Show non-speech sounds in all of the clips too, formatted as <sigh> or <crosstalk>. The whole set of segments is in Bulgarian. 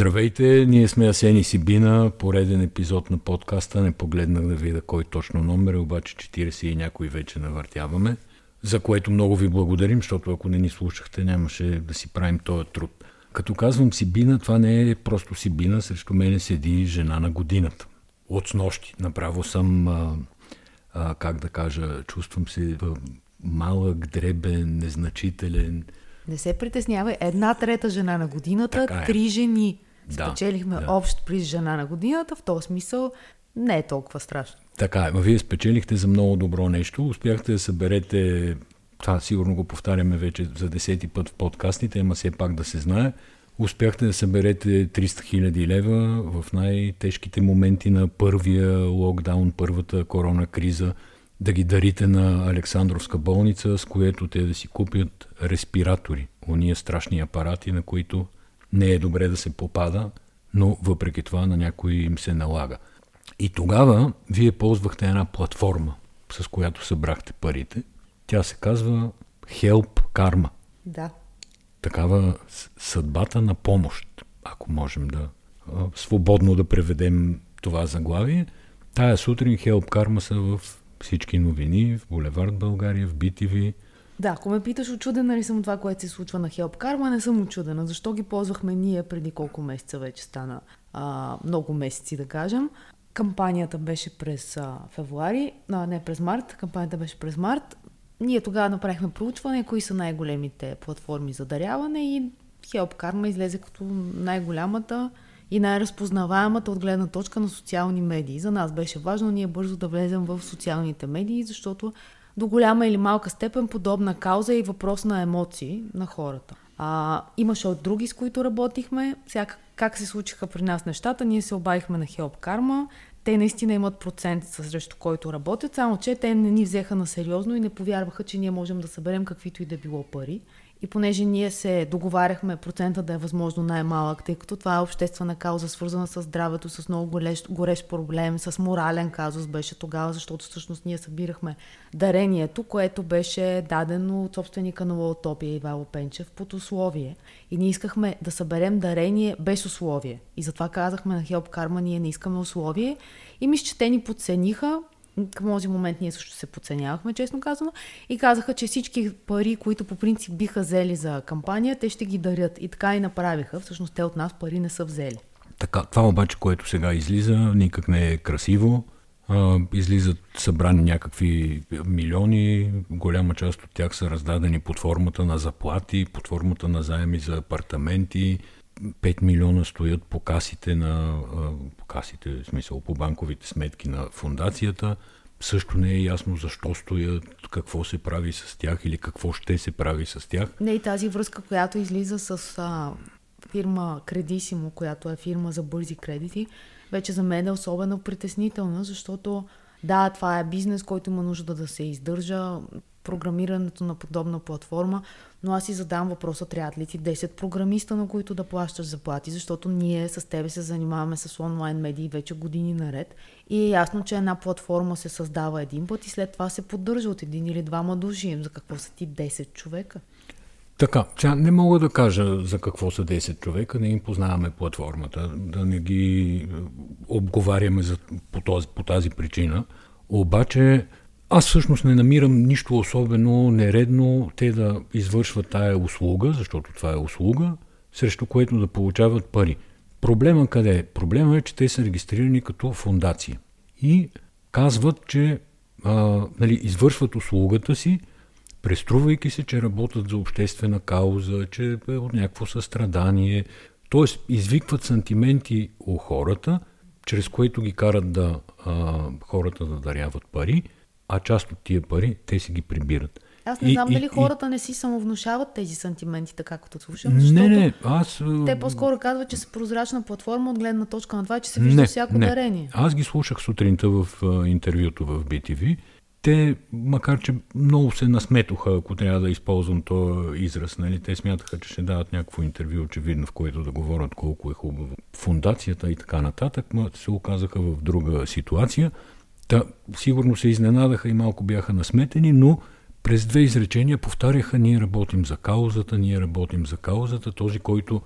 Здравейте, ние сме Асени Сибина, пореден епизод на подкаста. Не погледнах да видя кой точно номер, е, обаче 40 и някой вече навъртяваме, за което много ви благодарим, защото ако не ни слушахте, нямаше да си правим този труд. Като казвам Сибина, това не е просто Сибина, срещу мене седи жена на годината. От снощи. Направо съм, а, а, как да кажа, чувствам се малък, дребен, незначителен, не се притеснява. Една трета жена на годината, Така е. три жени. Да, Спечелихме да. общ приз жена на годината. В този смисъл не е толкова страшно. Така вие спечелихте за много добро нещо. Успяхте да съберете, това сигурно го повтаряме вече за десети път в подкастите, ама все пак да се знае. Успяхте да съберете 300 хиляди лева в най-тежките моменти на първия локдаун, първата корона криза, да ги дарите на Александровска болница, с което те да си купят респиратори, уния страшни апарати, на които не е добре да се попада, но въпреки това на някой им се налага. И тогава вие ползвахте една платформа, с която събрахте парите. Тя се казва Help Karma. Да. Такава съдбата на помощ, ако можем да свободно да преведем това заглавие. Тая сутрин Help Karma са в всички новини, в Булевард България, в BTV. Да, ако ме питаш, очудена ли съм това, което се случва на Help Karma, не съм очудена. Защо ги ползвахме ние преди колко месеца вече стана? А, много месеци, да кажем. Кампанията беше през а, февруари, а, не през март, кампанията беше през март. Ние тогава направихме проучване, кои са най-големите платформи за даряване и Help Karma излезе като най-голямата и най-разпознаваемата от гледна точка на социални медии. За нас беше важно ние бързо да влезем в социалните медии, защото до голяма или малка степен подобна кауза и въпрос на емоции на хората. А, имаше от други, с които работихме. Сега как се случиха при нас нещата, ние се обадихме на Help Karma. Те наистина имат процент срещу който работят, само че те не ни взеха на сериозно и не повярваха, че ние можем да съберем каквито и да било пари. И понеже ние се договаряхме процента да е възможно най-малък, тъй като това е обществена кауза, свързана с здравето, с много горещ, горещ проблем, с морален казус беше тогава, защото всъщност ние събирахме дарението, което беше дадено от собственика на Лоутопия Ивайло Пенчев под условие. И ние искахме да съберем дарение без условие. И затова казахме на Help Karma, ние не искаме условие. И мисля, че те ни подцениха, към този момент ние също се подценявахме, честно казано, и казаха, че всички пари, които по принцип биха взели за кампания, те ще ги дарят. И така и направиха. Всъщност те от нас пари не са взели. Така, това обаче, което сега излиза, никак не е красиво. А, излизат събрани някакви милиони, голяма част от тях са раздадени под формата на заплати, под формата на заеми за апартаменти. 5 милиона стоят по касите на по касите, в смисъл по банковите сметки на фундацията. Също не е ясно защо стоят, какво се прави с тях или какво ще се прави с тях. Не и тази връзка, която излиза с а, фирма Кредисимо, която е фирма за бързи кредити, вече за мен е особено притеснителна, защото да, това е бизнес, който има нужда да се издържа, програмирането на подобна платформа, но аз си задам въпроса, трябва ли ти 10 програмиста, на които да плащаш заплати, защото ние с тебе се занимаваме с онлайн медии вече години наред и е ясно, че една платформа се създава един път и след това се поддържа от един или двама души. За какво са ти 10 човека? Така, сега не мога да кажа за какво са 10 човека, не им познаваме платформата, да не ги е, обговаряме за, по, този, по тази причина. Обаче аз всъщност не намирам нищо особено нередно те да извършват тая услуга, защото това е услуга, срещу което да получават пари. Проблема къде е? Проблема е, че те са регистрирани като фундация и казват, че а, нали, извършват услугата си, преструвайки се, че работят за обществена кауза, че е от някакво състрадание. Тоест, извикват сантименти у хората, чрез което ги карат да а, хората да даряват пари, а част от тия пари те си ги прибират. Аз не И- знам и- дали и- хората не си самовнушават тези сантименти, така като слушам, защото Не, не, аз... те по-скоро казват, че са прозрачна платформа от гледна точка на това, че се вижда не, всяко не. дарение. Аз ги слушах сутринта в а, интервюто в BTV. Те, макар че много се насметоха, ако трябва да използвам този израз, нали, те смятаха, че ще дават някакво интервю, очевидно, в което да говорят колко е хубаво фундацията и така нататък, но се оказаха в друга ситуация. Та, сигурно се изненадаха и малко бяха насметени, но през две изречения повтаряха, ние работим за каузата, ние работим за каузата, този, който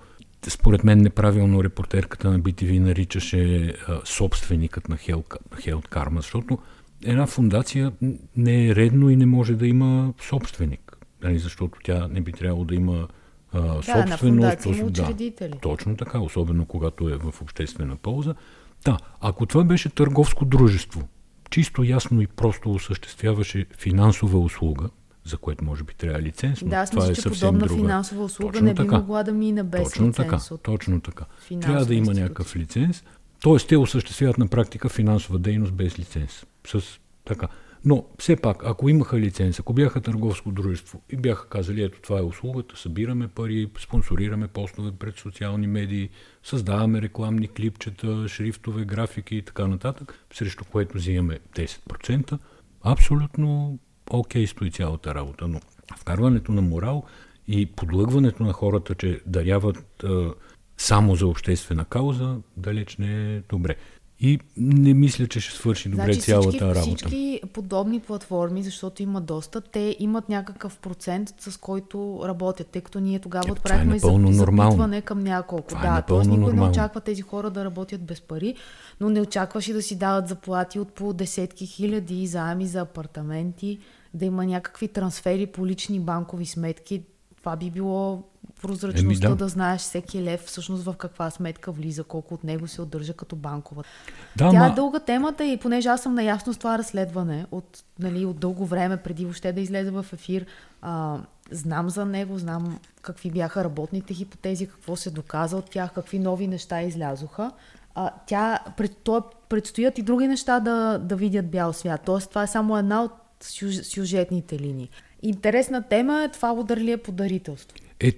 според мен неправилно репортерката на BTV наричаше а, собственикът на Health Karma, защото една фундация не е редно и не може да има собственик, нали, защото тя не би трябвало да има а, собственост. Да, учредители. Да, точно така, особено когато е в обществена полза. Да, ако това беше търговско дружество, чисто ясно и просто осъществяваше финансова услуга, за което може би трябва лиценз. Но да, аз това мисля, е че подобна друга. финансова услуга точно не би така. могла да мине без точно лиценз. Така, от точно така. Трябва да има някакъв лиценз. Тоест, те осъществяват на практика финансова дейност без лиценз. С, така. Но все пак, ако имаха лиценз, ако бяха търговско дружество и бяха казали, ето това е услугата, събираме пари, спонсорираме постове пред социални медии, създаваме рекламни клипчета, шрифтове, графики и така нататък, срещу което взимаме 10%, абсолютно окей стои цялата работа. Но вкарването на морал и подлъгването на хората, че даряват а, само за обществена кауза, далеч не е добре. И не мисля, че ще свърши добре значи цялата всички, работа. Всички подобни платформи, защото има доста, те имат някакъв процент, с който работят, тъй като ние тогава Е, отправихме е запитване към няколко. Това е да, напълно т.е. никой нормално. не очаква тези хора да работят без пари, но не очакваше да си дават заплати от по десетки хиляди заеми за апартаменти, да има някакви трансфери по лични банкови сметки. Това би било прозрачността Еми, да. да. знаеш всеки лев всъщност в каква сметка влиза, колко от него се отдържа като банкова. Да, Тя ма- е дълга темата и понеже аз съм наясно с това разследване от, нали, от дълго време, преди въобще да излезе в ефир, а, знам за него, знам какви бяха работните хипотези, какво се доказа от тях, какви нови неща излязоха. А, тя, пред, то, предстоят и други неща да, да видят бял свят. Тоест, това е само една от сюж, сюжетните линии. Интересна тема е това удар ли е подарителство. Е,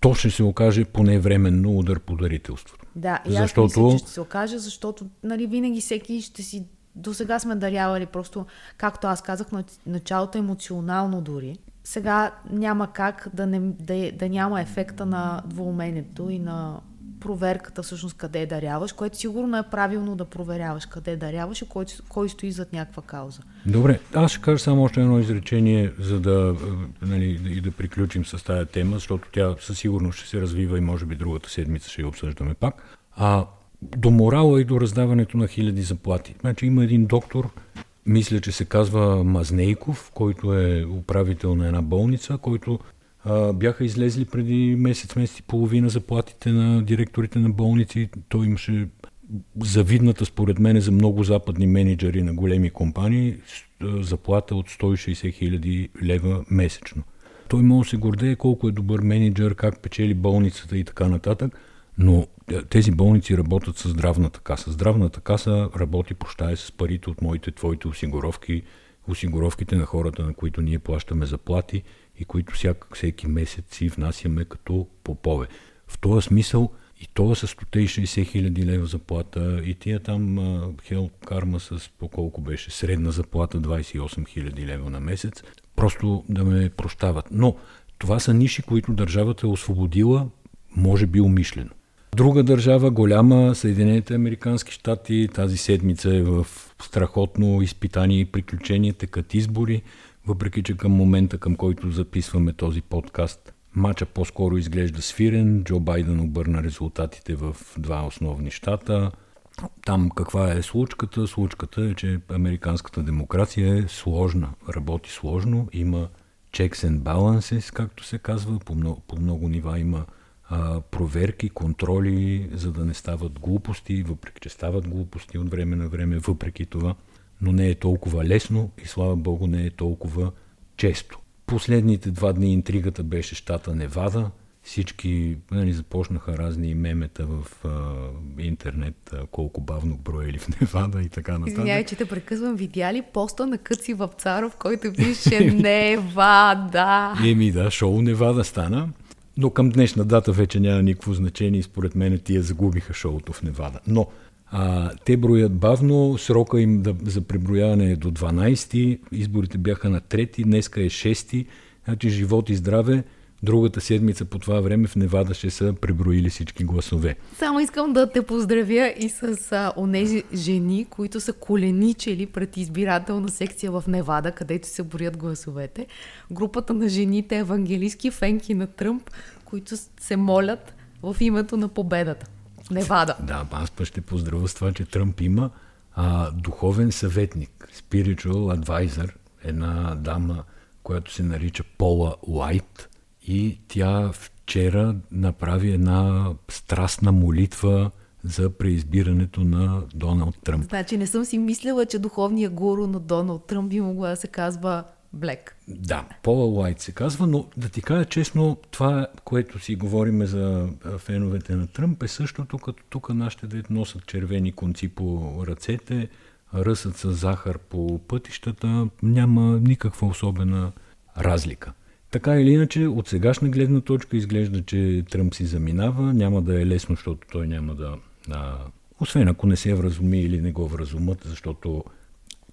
то ще се окаже поне временно удар по дарителството. Да, и аз Защото- мисля, че ще се окаже, защото нали, винаги всеки ще си... До сега сме дарявали просто, както аз казах, на началото емоционално дори. Сега няма как да, не, да, да няма ефекта на двоумението и на проверката всъщност къде даряваш, което сигурно е правилно да проверяваш къде даряваш и кой, кой стои зад някаква кауза. Добре, аз ще кажа само още едно изречение, за да, е, нали, и да приключим с тази тема, защото тя със сигурност ще се развива и може би другата седмица ще я обсъждаме пак. А до морала и до раздаването на хиляди заплати. Значи има един доктор, мисля, че се казва Мазнейков, който е управител на една болница, който бяха излезли преди месец, месец и половина заплатите на директорите на болници. Той имаше завидната, според мен, за много западни менеджери на големи компании заплата от 160 хиляди лева месечно. Той може да се гордее колко е добър менеджер, как печели болницата и така нататък, но тези болници работят с здравната каса. Здравната каса работи, прощае, с парите от моите, твоите осигуровки, осигуровките на хората, на които ние плащаме заплати и които всяк, всеки месец си внасяме като попове. В този смисъл и това с 160 хиляди лева заплата и тия там хел карма с по колко беше средна заплата 28 хиляди лева на месец, просто да ме прощават. Но това са ниши, които държавата е освободила, може би умишлено. Друга държава, голяма, Съединените Американски щати, тази седмица е в страхотно изпитание и приключение, текат избори, въпреки че към момента, към който записваме този подкаст, Мача по-скоро изглежда свирен. Джо Байден обърна резултатите в два основни щата. Там каква е случката? Случката е, че американската демокрация е сложна, работи сложно, има checks and balances, както се казва, по много, по много нива има а, проверки, контроли, за да не стават глупости, въпреки че стават глупости от време на време, въпреки това, но не е толкова лесно и слава Богу не е толкова често. Последните два дни интригата беше щата Невада. Всички нали, започнаха разни мемета в а, интернет, а, колко бавно броели в Невада и така нататък. Извинявай, че те прекъсвам. Видя ли поста на Къци Вапцаров, който пише <laughs> Невада? Еми да, шоу Невада стана. Но към днешна дата вече няма никакво значение и според мен тия загубиха шоуто в Невада. Но а, те броят бавно, срока им да, за преброяване е до 12, изборите бяха на 3, днеска е 6, значи живот и здраве, другата седмица по това време в Невада ще са преброили всички гласове. Само искам да те поздравя и с онези жени, които са коленичели пред избирателна секция в Невада, където се борят гласовете. Групата на жените евангелистки фенки на Тръмп, които се молят в името на победата. Невада. Да, аз пък ще поздравя с това, че Тръмп има а, духовен съветник, spiritual advisor, една дама, която се нарича Пола Уайт и тя вчера направи една страстна молитва за преизбирането на Доналд Тръмп. Значи не съм си мислила, че духовният гуру на Доналд Тръмп би могла да се казва Блек. Да, Пола Уайт се казва, но да ти кажа честно, това, което си говориме за феновете на Тръмп е същото, като тук нашите дет носят червени конци по ръцете, ръсът с захар по пътищата, няма никаква особена разлика. Така или иначе, от сегашна гледна точка изглежда, че Тръмп си заминава, няма да е лесно, защото той няма да... А, освен ако не се вразуми или не го вразумат, защото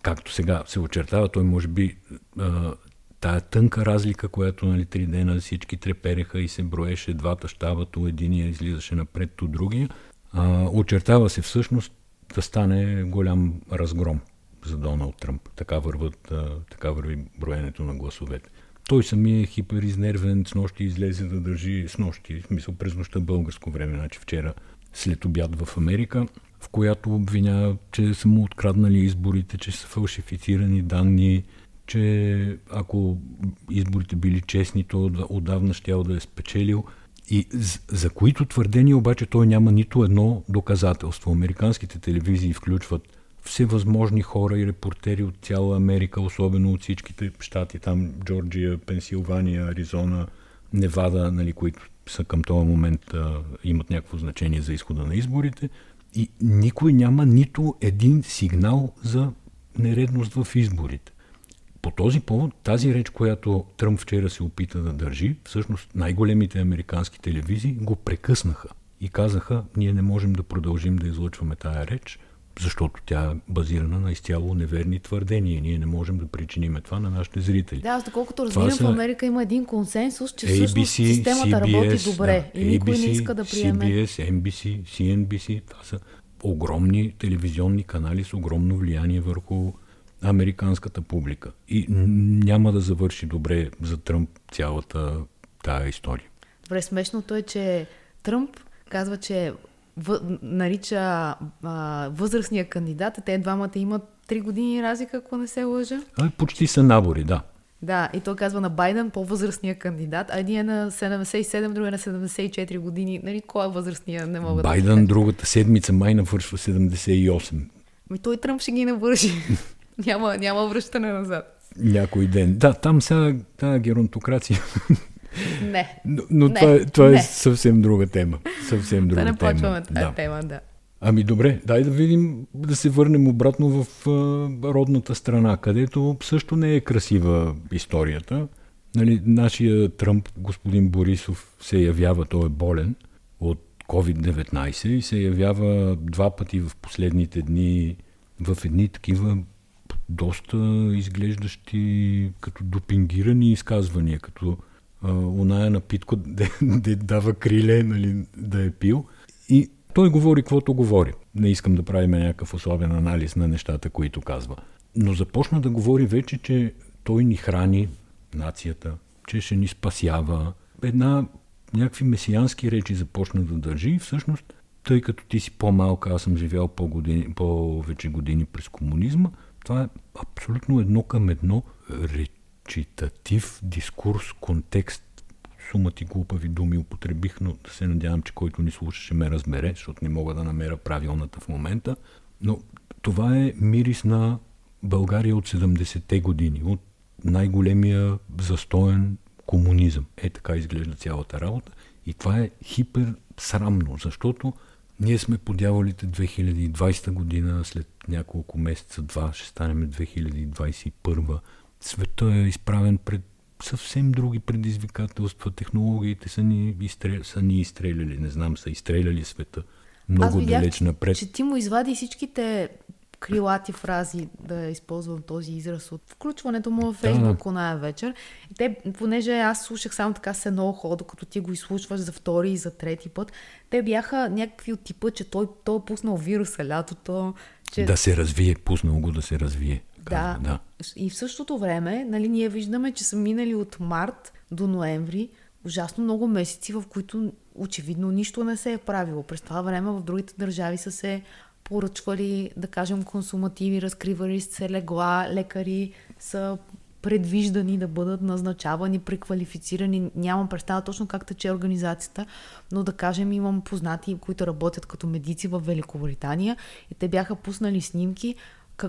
както сега се очертава, той може би а, тая тънка разлика, която нали, три дена всички трепереха и се броеше двата щаба, то единия излизаше напред, то другия, а, очертава се всъщност да стане голям разгром за Доналд Тръмп. Така, върват, а, така върви броенето на гласовете. Той самия е хиперизнервен, с нощи излезе да държи, с нощи, в смисъл през нощта българско време, значи вчера след обяд в Америка, в която обвинява, че са му откраднали изборите, че са фалшифицирани данни, че ако изборите били честни, то отдавна щял да е спечелил. И за които твърдения обаче той няма нито едно доказателство. Американските телевизии включват всевъзможни хора и репортери от цяла Америка, особено от всичките щати, там Джорджия, Пенсилвания, Аризона, Невада, нали, които са към този момент а, имат някакво значение за изхода на изборите. И никой няма нито един сигнал за нередност в изборите. По този повод, тази реч, която Тръмп вчера се опита да държи, всъщност най-големите американски телевизии го прекъснаха и казаха, ние не можем да продължим да излъчваме тая реч, защото тя е базирана на изцяло неверни твърдения. Ние не можем да причиниме това на нашите зрители. Да, аз доколкото разбирам, в Америка има един консенсус, че ABC, всъщност системата CBS, работи добре да, и никой ABC, не иска да приеме. CBS, NBC, CNBC, това са огромни телевизионни канали с огромно влияние върху американската публика. И няма да завърши добре за Тръмп цялата тая история. Добре, смешното е, че Тръмп казва, че в, нарича а, възрастния кандидат, а те двамата имат три години разлика, ако не се лъжа. А, почти са набори, да. Да, и той казва на Байден по-възрастния кандидат, а един е на 77, друг е на 74 години. Нали, кой е възрастния, не мога Байден да другата седмица май навършва 78. Ми той Тръмп ще ги навърши. <laughs> няма, няма връщане назад. Някой ден. Да, там сега тази геронтокрация <laughs> не. Но, но не. това, е, това е не. е съвсем друга тема. Съвсем друга да не тема. почваме тази да. тема, да. Ами добре, дай да видим, да се върнем обратно в а, родната страна, където също не е красива историята. Нали, нашия Тръмп, господин Борисов, се явява, той е болен от COVID-19 и се явява два пъти в последните дни в едни такива доста изглеждащи като допингирани изказвания, като оная напитко да, <laughs> да дава криле, нали, да е пил. И той говори каквото говори. Не искам да правим някакъв особен анализ на нещата, които казва. Но започна да говори вече, че той ни храни нацията, че ще ни спасява. Една някакви месиански речи започна да държи и всъщност, тъй като ти си по-малка, аз съм живял по-години, повече години през комунизма, това е абсолютно едно към едно реч читатив дискурс, контекст, сума ти глупави думи употребих, но се надявам, че който ни слушаше ме разбере, защото не мога да намеря правилната в момента. Но това е мирис на България от 70-те години, от най-големия застоен комунизъм. Е така изглежда цялата работа. И това е хипер срамно, защото ние сме по дяволите 2020 година, след няколко месеца, два, ще станем 2021 света е изправен пред съвсем други предизвикателства. Технологиите са ни, изстрел... са ни изстреляли, не знам, са изстреляли света много Аз видях, далеч напред. че ти му извади всичките крилати фрази, да използвам този израз от включването му в Фейсбук да. оная вечер. И те, понеже аз слушах само така с едно ухо, докато ти го изслушваш за втори и за трети път, те бяха някакви от типа, че той, той е пуснал вируса лятото. Че... Да се развие, пуснал го да се развие. Да. да. И в същото време, нали, ние виждаме, че са минали от март до ноември ужасно много месеци, в които очевидно нищо не се е правило. През това време в другите държави са се поръчвали, да кажем, консумативи, разкривали се легла, лекари са предвиждани да бъдат назначавани, преквалифицирани. Нямам представа точно как тече организацията, но да кажем имам познати, които работят като медици в Великобритания и те бяха пуснали снимки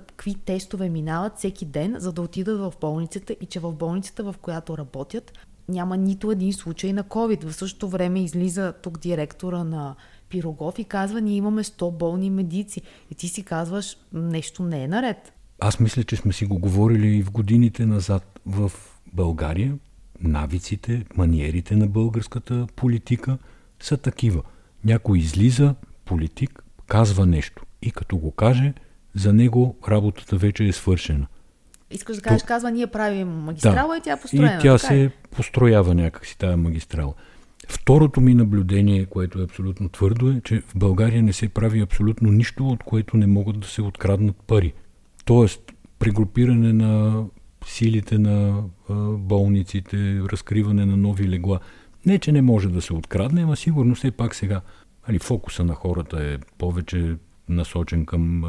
какви тестове минават всеки ден, за да отидат в болницата и че в болницата, в която работят, няма нито един случай на COVID. В същото време излиза тук директора на Пирогов и казва, ние имаме 100 болни медици. И ти си казваш, нещо не е наред. Аз мисля, че сме си го говорили и в годините назад в България. Навиците, маниерите на българската политика са такива. Някой излиза, политик, казва нещо. И като го каже, за него работата вече е свършена. Искаш да кажеш, То... казва, ние правим магистрала да. и тя е построена. И тя се построява някакси тази магистрала. Второто ми наблюдение, което е абсолютно твърдо, е, че в България не се прави абсолютно нищо, от което не могат да се откраднат пари. Тоест, прегрупиране на силите на а, болниците, разкриване на нови легла. Не, че не може да се открадне, ама сигурно все пак сега али, фокуса на хората е повече насочен към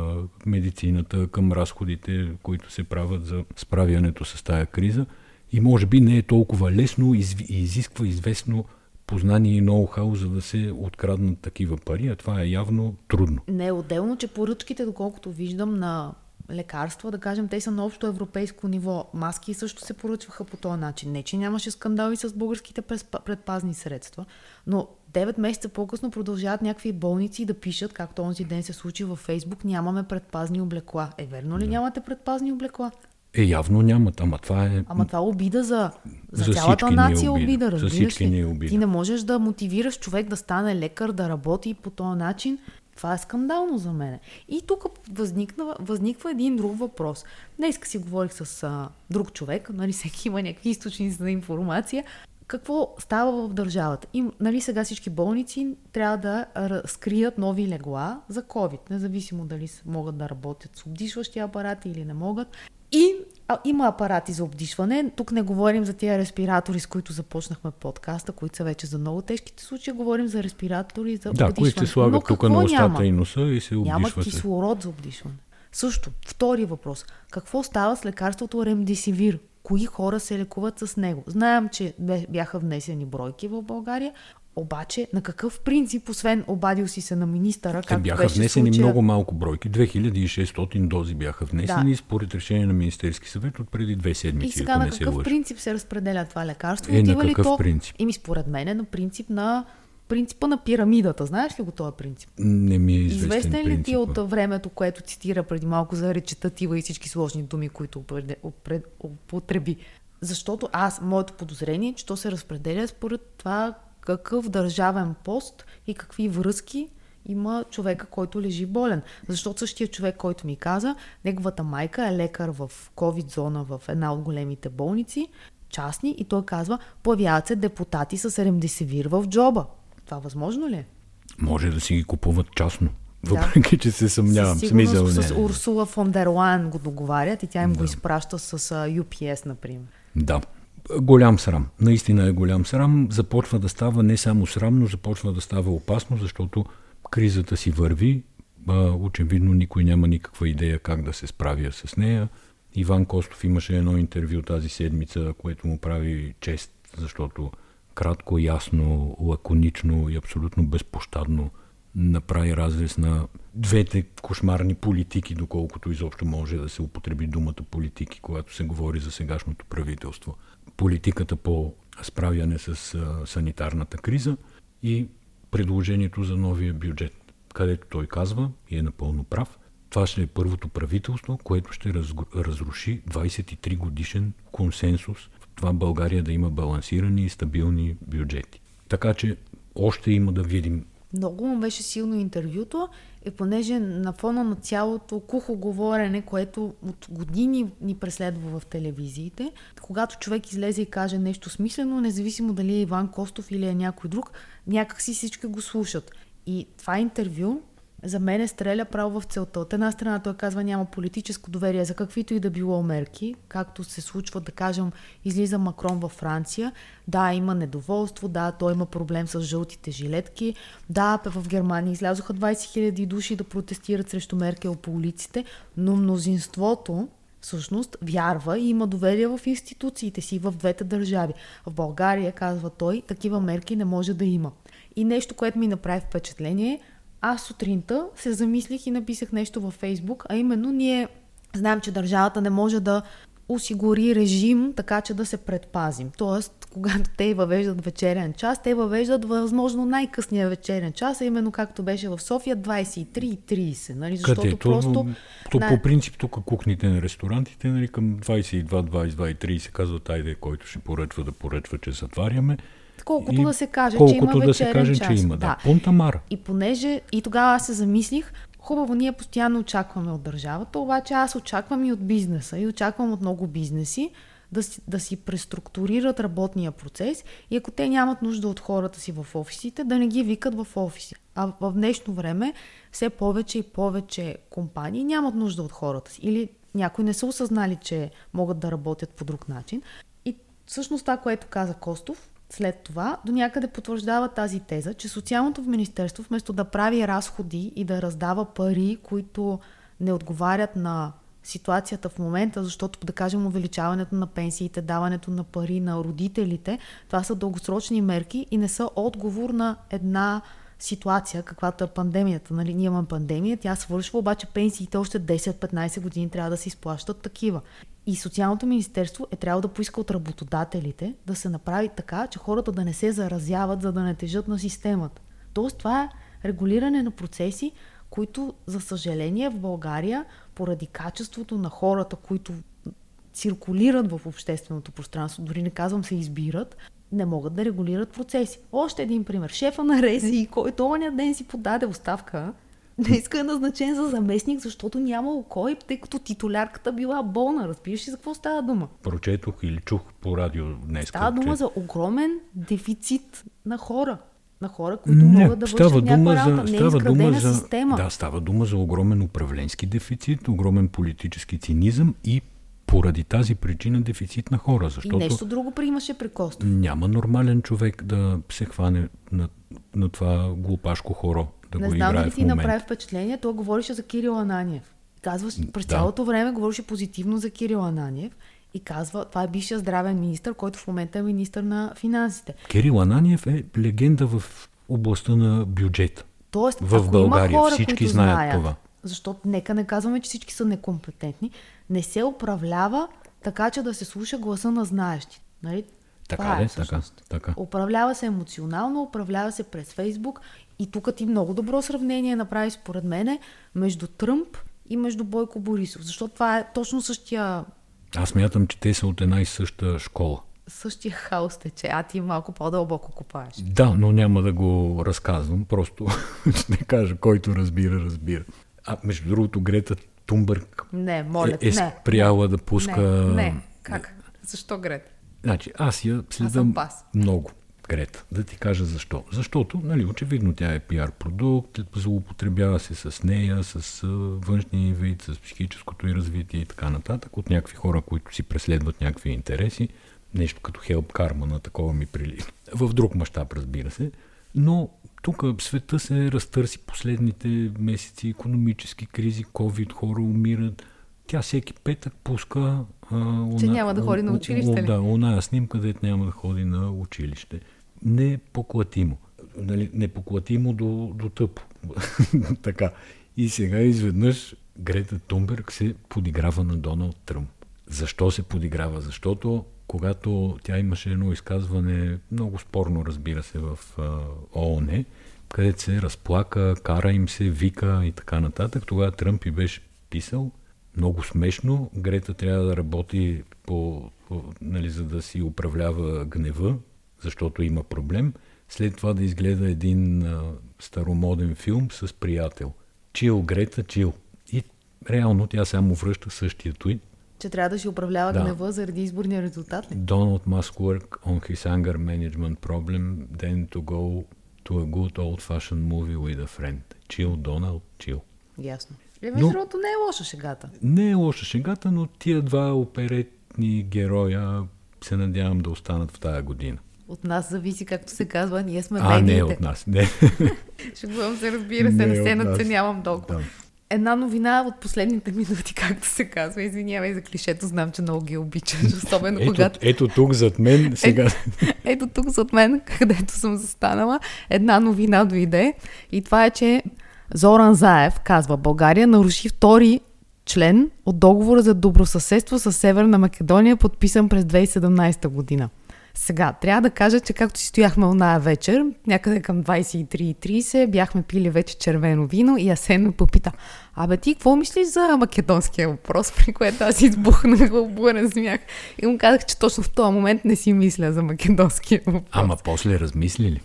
медицината, към разходите, които се правят за справянето с тая криза. И може би не е толкова лесно и изисква известно познание и ноу-хау, за да се откраднат такива пари, а това е явно трудно. Не, отделно, че поръчките, доколкото виждам на лекарства, да кажем, те са на общо европейско ниво. Маски също се поръчваха по този начин. Не, че нямаше скандали с българските предпазни средства, но 9 месеца по-късно продължават някакви болници да пишат, както онзи ден се случи във Фейсбук, нямаме предпазни облекла. Е, верно ли да. нямате предпазни облекла? Е, явно нямат, ама това е... Ама това е обида за, за, за цялата нация е обида, обида разбираш за всички ли? Е обида. Ти не можеш да мотивираш човек да стане лекар, да работи по този начин. Това е скандално за мен. И тук възникна, възниква един друг въпрос. Днес си говорих с а, друг човек, нали, всеки има някакви източници на информация. Какво става в държавата? И, нали, сега всички болници трябва да разкрият нови легла за COVID, независимо дали могат да работят с обдишващи апарати или не могат. И а, има апарати за обдишване. Тук не говорим за тези респиратори, с които започнахме подкаста, които са вече за много тежките случаи. Говорим за респиратори за да, обдишване. Да, които се слагат тук на устата няма? и носа и се обдишва Няма кислород за обдишване. Също, втори въпрос. Какво става с лекарството ремдисивир? Кои хора се лекуват с него? Знаем, че бяха внесени бройки в България. Обаче, на какъв принцип, освен обадил си се на министъра, как бяха беше внесени случая... много малко бройки. 2600 дози бяха внесени да. според решение на Министерски съвет от преди две седмици. И сега на какъв принцип се разпределя това лекарство? Е, Отива на какъв то... принцип? Ими според мен е на принцип на принципа на пирамидата. Знаеш ли го този принцип? Не ми е известен Известен ли принципа. ти от времето, което цитира преди малко за речетатива и всички сложни думи, които употреби? Защото аз, моето подозрение е, че то се разпределя според това какъв държавен пост и какви връзки има човека, който лежи болен. Защото същия човек, който ми каза, неговата майка е лекар в COVID-зона в една от големите болници, частни, и той казва, появяват се депутати с ремдесивир в джоба. Това възможно ли е? Може да си ги купуват частно. Въпреки, да. че се съмнявам. Със Смисъл, с не. Урсула фон дер Лайн го договарят и тя им да. го изпраща с UPS, например. Да. Голям срам. Наистина е голям срам. Започва да става не само срам, но започва да става опасно, защото кризата си върви. Очевидно никой няма никаква идея как да се справя с нея. Иван Костов имаше едно интервю тази седмица, което му прави чест, защото кратко, ясно, лаконично и абсолютно безпощадно направи разрез на двете кошмарни политики, доколкото изобщо може да се употреби думата политики, когато се говори за сегашното правителство – политиката по справяне с санитарната криза и предложението за новия бюджет, където той казва, и е напълно прав, това ще е първото правителство, което ще разруши 23 годишен консенсус това България да има балансирани и стабилни бюджети. Така че още има да видим много му беше силно интервюто и понеже на фона на цялото кухо говорене, което от години ни преследва в телевизиите, когато човек излезе и каже нещо смислено, независимо дали е Иван Костов или е някой друг, някак си всички го слушат. И това интервю за мен е стреля право в целта. От една страна той казва няма политическо доверие за каквито и да било мерки, както се случва, да кажем, излиза Макрон във Франция. Да, има недоволство, да, той има проблем с жълтите жилетки. Да, в Германия излязоха 20 000 души да протестират срещу Меркел по улиците, но мнозинството всъщност вярва и има доверие в институциите си в двете държави. В България, казва той, такива мерки не може да има. И нещо, което ми направи впечатление, аз сутринта се замислих и написах нещо във Фейсбук, а именно ние знаем, че държавата не може да осигури режим, така че да се предпазим. Тоест, когато те въвеждат вечерен час, те въвеждат възможно най-късния вечерен час, а именно както беше в София 23.30. Нали? Защото Където, просто... То, да, по принцип тук кухните на ресторантите нали, към 22, 22 30 казват, айде, който ще поръчва да поръчва, че затваряме. Колкото и, да се каже, че има да се каже, час. че има, да. да. Пунта Мара. И понеже, и тогава аз се замислих, хубаво, ние постоянно очакваме от държавата, обаче аз очаквам и от бизнеса, и очаквам от много бизнеси да си, да си преструктурират работния процес и ако те нямат нужда от хората си в офисите, да не ги викат в офиси. А в днешно време все повече и повече компании нямат нужда от хората си. Или някои не са осъзнали, че могат да работят по друг начин. И всъщност това, което каза Костов, след това до някъде потвърждава тази теза, че социалното в Министерство вместо да прави разходи и да раздава пари, които не отговарят на ситуацията в момента, защото да кажем увеличаването на пенсиите, даването на пари на родителите, това са дългосрочни мерки и не са отговор на една ситуация, каквато е пандемията. Нали? Ние имаме пандемия, тя свършва, обаче пенсиите още 10-15 години трябва да се изплащат такива. И Социалното министерство е трябвало да поиска от работодателите да се направи така, че хората да не се заразяват, за да не тежат на системата. Тоест това е регулиране на процеси, които, за съжаление, в България, поради качеството на хората, които циркулират в общественото пространство, дори не казвам се избират, не могат да регулират процеси. Още един пример. Шефа на Рези, който оня ден си подаде оставка, <laughs> не иска е назначен за заместник, защото нямало кой, тъй като титулярката била болна. Разбираш ли за какво става дума? Прочетох или чух по радио днес. Става дума че... за огромен дефицит на хора. На хора, които не, могат да става дума за, работа. Не става е дума за, система. Да, става дума за огромен управленски дефицит, огромен политически цинизъм и поради тази причина дефицит на хора. Защото и нещо друго приимаше при Костов. Няма нормален човек да се хване на, на това глупашко хоро да не го знам дали ти направи впечатление, той говореше за Кирил Ананиев. Казва, през да. цялото време говореше позитивно за Кирил Ананиев и казва, това е бившия здравен министр, който в момента е министр на финансите. Кирил Ананиев е легенда в областта на бюджета. Тоест, в ако България има хора, всички които знаят, знаят това. Защото нека не казваме, че всички са некомпетентни. Не се управлява така, че да се слуша гласа на знаещи. Нали? Така е, така, така. Управлява се емоционално, управлява се през Фейсбук и тук ти много добро сравнение направи според мене между Тръмп и между Бойко Борисов. Защото това е точно същия... Аз мятам, че те са от една и съща школа. Същия хаос тече, а ти малко по-дълбоко копаеш. Да, но няма да го разказвам, просто <laughs> ще кажа, който разбира, разбира. А между другото, Грета Тумбърг не, моля, е, е спряла да пуска... Не, не, как? Защо Грета? Значи, аз я следвам много. Грета. Да ти кажа защо. Защото, нали, очевидно тя е пиар продукт, злоупотребява се с нея, с външния вид, с психическото и развитие и така нататък, от някакви хора, които си преследват някакви интереси. Нещо като хелп карма на такова ми прилича. <laughs> В друг мащаб, разбира се. Но тук света се разтърси последните месеци, економически кризи, COVID, хора умират. Тя всеки петък пуска... А, Че она, няма да ходи на училище ли? Да, оная снимка, където няма да ходи на училище. Непоклатимо. Нали, непоклатимо до, до тъпо. <laughs> така. И сега изведнъж Грета Тумберг се подиграва на Доналд Тръмп. Защо се подиграва? Защото когато тя имаше едно изказване, много спорно разбира се, в ООН, където се разплака, кара им се, вика и така нататък. Тогава Тръмп и беше писал много смешно. Грета трябва да работи по, по, нали, за да си управлява гнева, защото има проблем. След това да изгледа един а, старомоден филм с приятел. Чил, Грета, чил. И реално тя само връща същия твит, че трябва да си управлява да. гнева заради изборния резултат ли? Donald must work on his anger management problem, then to go to a good old-fashioned movie with a friend. Chill, Donald, chill. Ясно. Е, между другото, не е лоша шегата. Не е лоша шегата, но тия два оперетни героя се надявам да останат в тая година. От нас зависи, както се казва, ние сме А, медиите. не от нас. Не. <laughs> Шегувам се, разбира се, Не не, се надценявам толкова. Да. Една новина от последните минути, <laughs> както се казва. Извинявай за клишето, знам, че много ги обичаш, <laughs> особено Ето, когато... ето тук зад мен сега. Ето тук зад мен, където съм застанала, една новина дойде и това е, че Зоран Заев казва, България наруши втори член от договора за добросъседство с Северна Македония, подписан през 2017 година. Сега, трябва да кажа, че както си стояхме оная вечер, някъде към 23.30, бяхме пили вече червено вино и Асен ме попита, абе ти какво мислиш за македонския въпрос, при което аз избухнах в бурен смях и му казах, че точно в този момент не си мисля за македонския въпрос. Ама после размисли ли?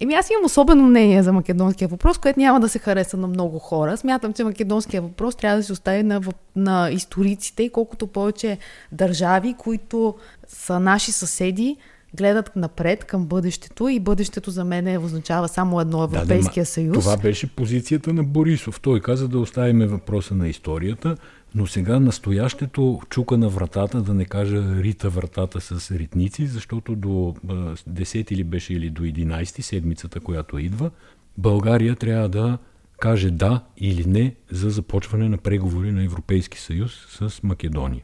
Еми аз имам особено мнение за македонския въпрос, което няма да се хареса на много хора. Смятам, че македонския въпрос трябва да се остави на, на историците и колкото повече държави, които са наши съседи, гледат напред към бъдещето и бъдещето за мен означава само едно Европейския ма, съюз. Това беше позицията на Борисов. Той каза да оставиме въпроса на историята, но сега настоящето чука на вратата, да не кажа рита вратата с ритници, защото до а, 10 или беше или до 11 седмицата, която идва, България трябва да каже да или не за започване на преговори на Европейски съюз с Македония.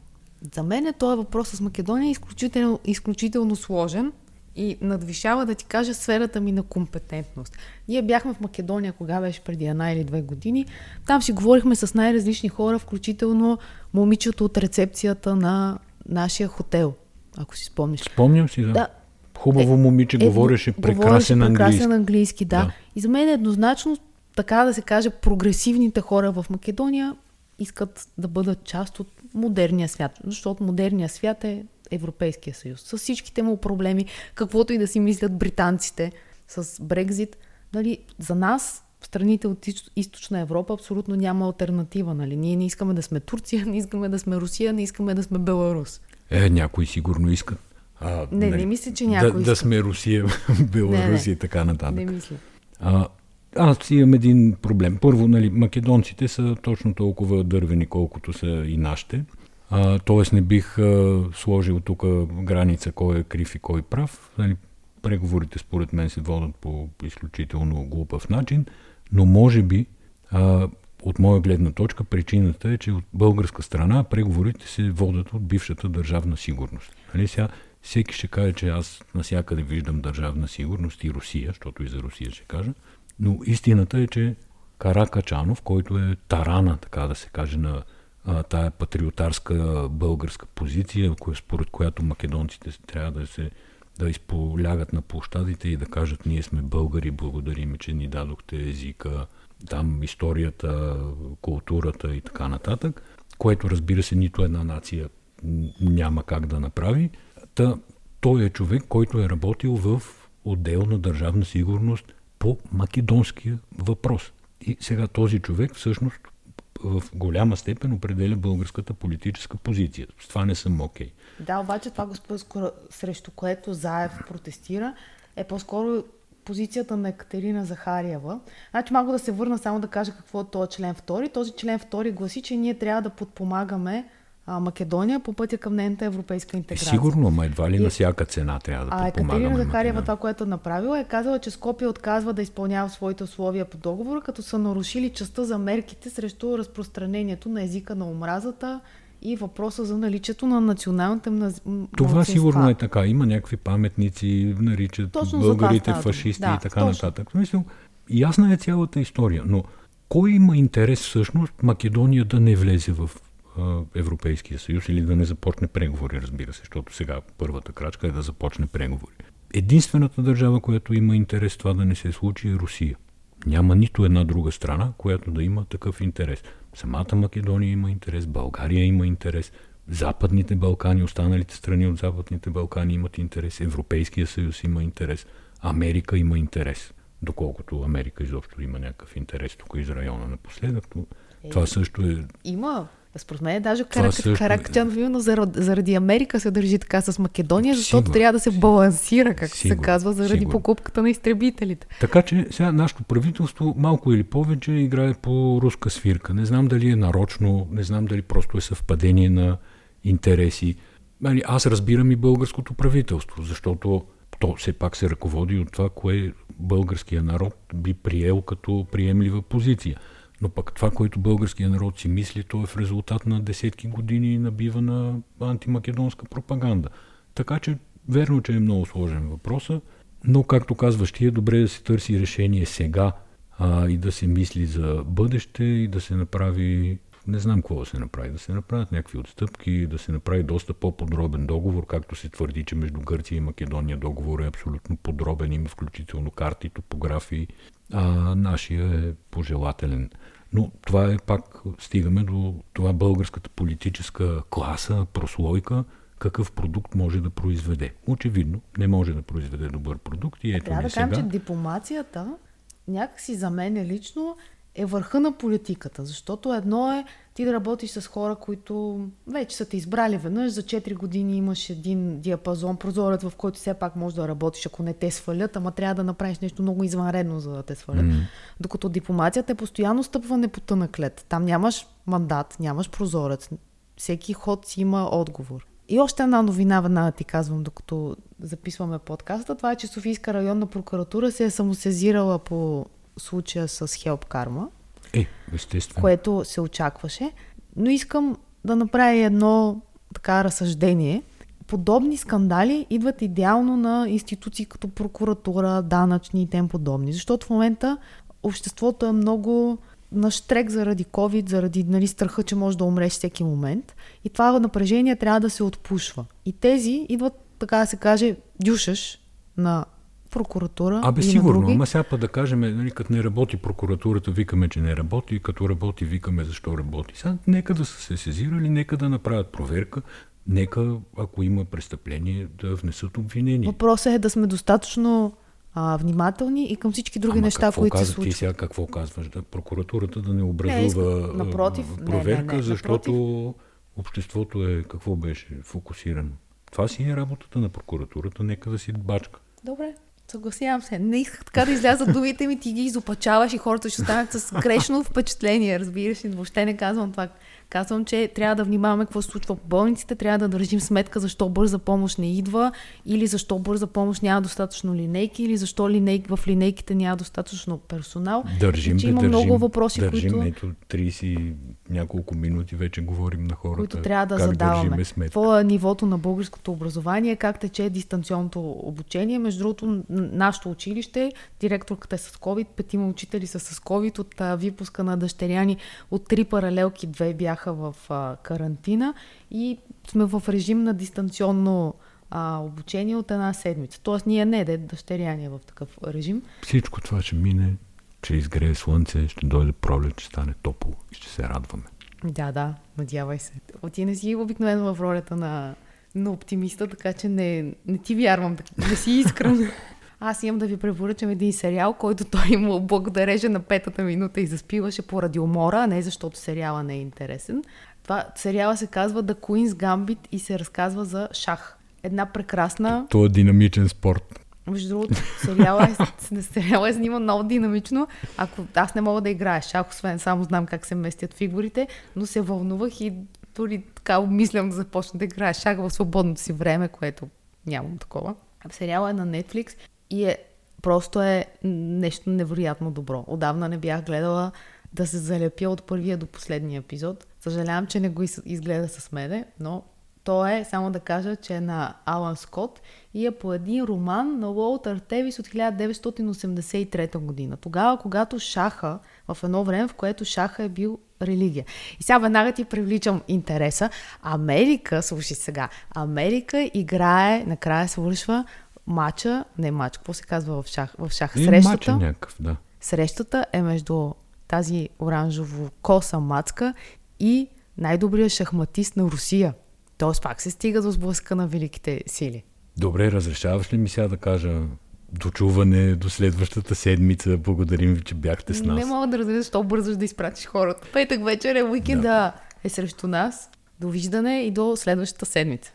За мен е този въпрос с Македония изключително, изключително сложен и надвишава, да ти кажа, сферата ми на компетентност. Ние бяхме в Македония, кога беше преди една или две години. Там си говорихме с най-различни хора, включително момичето от рецепцията на нашия хотел, ако си спомниш. Спомням си, да. Да, Хубаво момиче, Е, говореше говореше прекрасен английски. прекрасен английски, да. Да. И за мен е еднозначно, така да се каже, прогресивните хора в Македония искат да бъдат част от модерния свят, защото модерния свят е Европейския съюз. С всичките му проблеми, каквото и да си мислят британците с Брекзит, нали, за нас страните от източна Европа абсолютно няма альтернатива. Нали? Ние не искаме да сме Турция, не искаме да сме Русия, не искаме да сме Беларус. Е, някои сигурно искат. А, Не, не мисля, че да, някой да иска. сме Русия, <laughs> Беларус и така нататък. Не мисля. А, аз имам един проблем. Първо, нали, македонците са точно толкова дървени, колкото са и нашите. А, тоест не бих а, сложил тук граница кой е крив и кой прав. Нали, преговорите според мен се водят по изключително глупав начин, но може би а, от моя гледна точка причината е, че от българска страна преговорите се водят от бившата държавна сигурност. Нали, сега всеки ще каже, че аз насякъде виждам държавна сигурност и Русия, защото и за Русия ще кажа, но истината е, че Каракачанов, който е тарана, така да се каже, на а, тая патриотарска българска позиция, коя, според която македонците трябва да се да изполягат на площадите и да кажат ние сме българи, благодарим, че ни дадохте езика, там историята, културата и така нататък, което разбира се нито една нация няма как да направи. Та, той е човек, който е работил в отдел на държавна сигурност по македонския въпрос. И сега този човек всъщност в голяма степен определя българската политическа позиция. С това не съм окей. Да, обаче това, по-скоро, срещу което Заев протестира, е по-скоро позицията на Екатерина Захариева. Значи малко да се върна само да кажа какво е този член 2. Този член 2 гласи, че ние трябва да подпомагаме а, Македония по пътя към нейната европейска Е, интеграция. сигурно, ма едва ли И- на всяка цена трябва да А подпомагаме Екатерина Захариева това, което е направила, е казала, че Скопия отказва да изпълнява своите условия по договора, като са нарушили частта за мерките срещу разпространението на езика на омразата и въпроса за наличието на националните мназ... Това сигурно е така. Има някакви паметници, наричат Точно българите фашисти Да, и така точно. нататък. Смисъл, ясна е цялата история, но кой има интерес всъщност Македония да не влезе в Европейския съюз или да не започне преговори, разбира се, защото сега първата крачка е да започне преговори. Единствената държава, която има интерес това да не се случи е Русия. Няма нито една друга страна, която да има такъв интерес. Самата Македония има интерес, България има интерес, Западните Балкани, останалите страни от Западните Балкани имат интерес, Европейския съюз има интерес, Америка има интерес. Доколкото Америка изобщо има някакъв интерес тук из района напоследък, но Е. това също е Има Според мен даже Това Карак, също е. Именно заради, заради Америка се държи така с Македония, защото Сигурно. трябва да се балансира, как се казва, заради Сигурно. покупката на изтребителите. Така че сега нашето правителство малко или повече играе по руска свирка. Не знам дали е нарочно, не знам дали просто е съвпадение на интереси. Нали, аз разбирам и българското правителство, защото то все пак се ръководи от това, кое българския народ би приел като приемлива позиция. Но пък това, което българския народ си мисли, то е в резултат на десетки години набива на антимакедонска пропаганда. Така че, верно, че е много сложен въпроса, но, както казваш, ти е добре да се търси решение сега а, и да се мисли за бъдеще и да се направи, не знам какво да се направи, да се направят някакви отстъпки, да се направи доста по-подробен договор, както се твърди, че между Гърция и Македония договор е абсолютно подробен, има включително карти, топографии, а нашия е пожелателен. Но това е пак, стигаме до това българската политическа класа, прослойка, какъв продукт може да произведе. Очевидно, не може да произведе добър продукт и ето Трябва ни да кажем, сега. че дипломацията някакси за мен лично е върха на политиката, защото едно е ти да работиш с хора, които вече са те избрали веднъж, за 4 години имаш един диапазон, прозорец, в който все пак можеш да работиш, ако не те свалят, ама трябва да направиш нещо много извънредно, за да те свалят. М. Докато дипломацията е постоянно стъпване по тънък лед. Там нямаш мандат, нямаш прозорец. Всеки ход си има отговор. И още една новина веднага ти казвам, докато записваме подкаста. Това е, че Софийска районна прокуратура се е самосезирала по случая с Хелп Карма, Е, естествено. което се очакваше. Но искам да направя едно така разсъждение. Подобни скандали идват идеално на институции като прокуратура, данъчни и тем подобни. Защото в момента обществото е много на штрек заради COVID, заради нали, страха, че може да умреш всеки момент. И това напрежение трябва да се отпушва. И тези идват, така да се каже, дюшаш на прокуратура Абе, и сигурно, други. ама сега па да кажем, нали, като не работи прокуратурата, викаме, че не работи, като работи, викаме защо работи. Сега нека да са се сезирали, нека да направят проверка, нека, ако има престъпление, да внесат обвинение. Въпросът е да сме достатъчно а, внимателни и към всички други Ама неща, които се каза, Ти случват. сега какво казваш? Да прокуратурата да не образува Не, напротив, а, не, проверка, не, не, защото обществото е, какво беше, фокусирано. Това си е работата на прокуратурата, нека да си бачка. Добре, съгласявам се. Не исках така да излязат думите ми, ти ги изопачаваш и хората ще останат с грешно впечатление, разбираш ли? Въобще не казвам това. Казвам, че трябва да внимаваме какво се случва по болниците, трябва да държим сметка защо бърза помощ не идва, или защо бърза помощ няма достатъчно линейки, или защо линейки, в линейките няма достатъчно персонал. Държим, И че бе, има държим, много въпроси, държим, които- ето 30 и няколко минути вече говорим на хората. които трябва да как задаваме. сметка. Какво е нивото на българското образование, как тече дистанционното обучение. Между другото, нашето училище, директорката е с COVID, петима учители са с COVID. От а, випуска на дъщеряни от три паралелки, две бяха в а, карантина и сме в режим на дистанционно а, обучение от една седмица. Тоест ние не, де дъщеряни е в такъв режим. Всичко това ще мине, ще изгрее слънце, ще дойде пролет, ще стане топло и ще се радваме. Да, да, надявай се. О, Ти не си обикновено в ролята на, на оптимиста, така че не, не ти вярвам, не си искрен. <laughs> Аз имам да ви препоръчам един сериал, който той му благодареше на петата минута и заспиваше поради умора, а не защото сериала не е интересен. Това сериала се казва The Queen's Gambit и се разказва за шах. Една прекрасна Това е динамичен спорт. между другото, сериала е, <laughs> сериала е сниман много динамично. Ако аз не мога да играя шах, освен само знам как се местят фигурите, но се вълнувах и дори така обмислям да започна да играя шах в свободното си време, което нямам такова. Сериала е на Netflix и е просто е нещо невероятно добро. Отдавна не бях гледала да се залепя от първия до последния епизод. Съжалявам, че не го из- изгледа с мене, но то е, само да кажа, че е на Алан Скот и е по един роман на Уолтер Тевис от 1983 година. Тогава, когато шаха, в едно време, в което шаха е бил религия. И сега веднага ти привличам интереса. Америка, слушай сега, Америка играе, накрая свършва мача, не мач, какво се казва в шах? В шах И срещата. мача някакъв, да. Срещата е между тази оранжево коса мацка и най-добрият шахматист на Русия. Тоест пак се стига до сблъска на великите сили. Добре, разрешаваш ли ми сега да кажа дочуване до следващата седмица? Благодарим ви, че бяхте с нас. Не мога да разбера защо бързаш да изпратиш хората. Петък вечер е уикенда. е срещу нас. Довиждане и до следващата седмица.